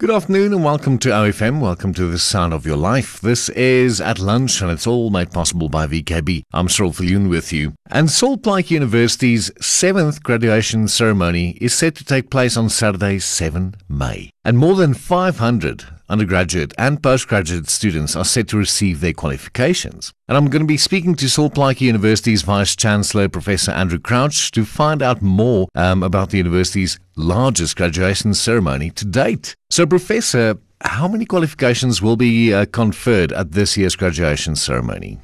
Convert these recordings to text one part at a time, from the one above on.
Good afternoon and welcome to OFM. Welcome to the sound of your life. This is At Lunch and it's all made possible by VKB. I'm Cyril Viljoen with you. And Sol Plaatje University's seventh graduation ceremony is set to take place on Saturday, 7 May. And more than 500 undergraduate and postgraduate students are set to receive their qualifications. And I'm going to be speaking to Sol Plaatje University's Vice Chancellor, Professor Andrew Crouch, to find out more um, about the university's largest graduation ceremony to date. So, Professor, how many qualifications will be uh, conferred at this year's graduation ceremony?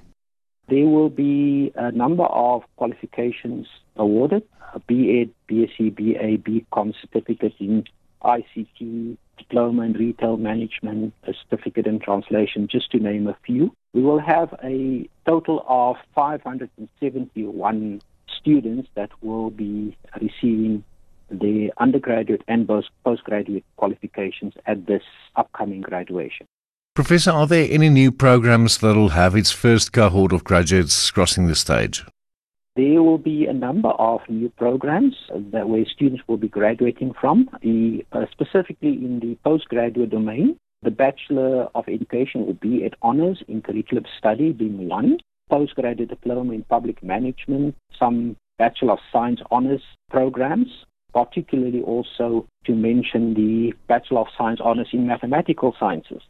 There will be a number of qualifications awarded, BEd, BSc, BA, BCom certificate in ICT, diploma in retail management, a certificate in translation, just to name a few. We will have a total of 571 students that will be receiving the undergraduate and postgraduate qualifications at this upcoming graduation. Professor, are there any new programs that will have its first cohort of graduates crossing the stage? There will be a number of new programs that where students will be graduating from, the, uh, specifically in the postgraduate domain. The Bachelor of Education will be at honors in curriculum study, being one, postgraduate diploma in public management, some Bachelor of Science honors programs, particularly also to mention the Bachelor of Science honors in mathematical sciences.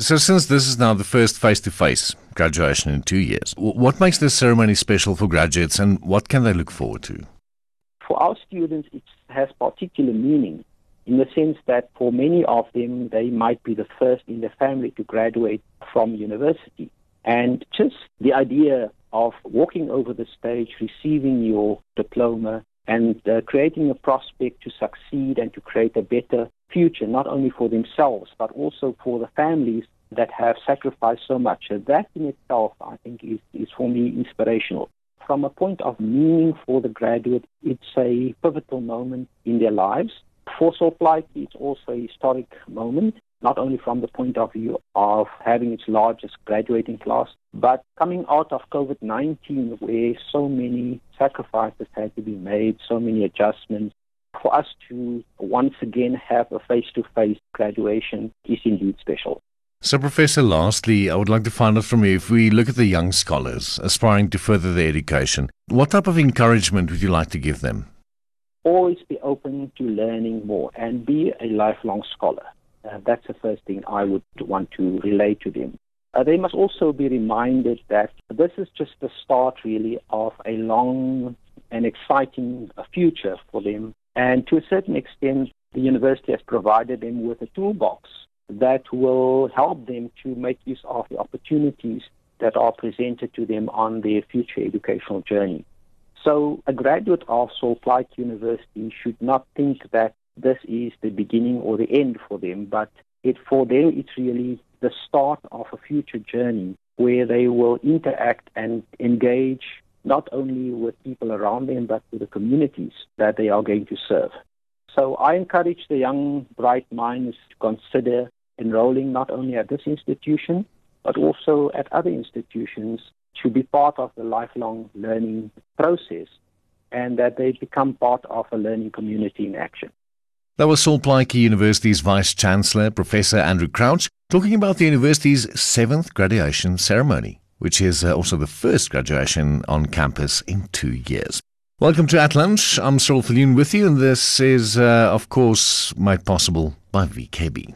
So, since this is now the first face to face graduation in two years, what makes this ceremony special for graduates and what can they look forward to? For our students, it has particular meaning in the sense that for many of them, they might be the first in their family to graduate from university. And just the idea of walking over the stage, receiving your diploma, and uh, creating a prospect to succeed and to create a better future, not only for themselves, but also for the families that have sacrificed so much. That in itself, I think, is, is for me inspirational. From a point of meaning for the graduate, it's a pivotal moment in their lives. For Sol Plaatje, it's also a historic moment not only from the point of view of having its largest graduating class, but coming out of COVID 19, where so many sacrifices had to be made, so many adjustments. For us to once again have a face to face graduation is indeed special. So, Professor, lastly, I would like to find out from you if we look at the young scholars aspiring to further their education, what type of encouragement would you like to give them? Always be open to learning more and be a lifelong scholar. Uh, that's the first thing I would want to relay to them. Uh, they must also be reminded that this is just the start, really, of a long and exciting future for them. And to a certain extent, the university has provided them with a toolbox that will help them to make use of the opportunities that are presented to them on their future educational journey. So, a graduate of Sol Plaatje University should not think that this is the beginning or the end for them, but it for them it's really the start of a future journey where they will interact and engage not only with people around them but with the communities that they are going to serve. So I encourage the young bright minds to consider enrolling not only at this institution but also at other institutions to be part of the lifelong learning process and that they become part of a learning community in action. That was Sol Plaatje University's Vice Chancellor, Professor Andrew Crouch, talking about the university's seventh graduation ceremony, which is uh, also the first graduation on campus in two years. Welcome to At Lunch. I'm Cyril Viljoen with you, and this is, uh, of course, made possible by VKB.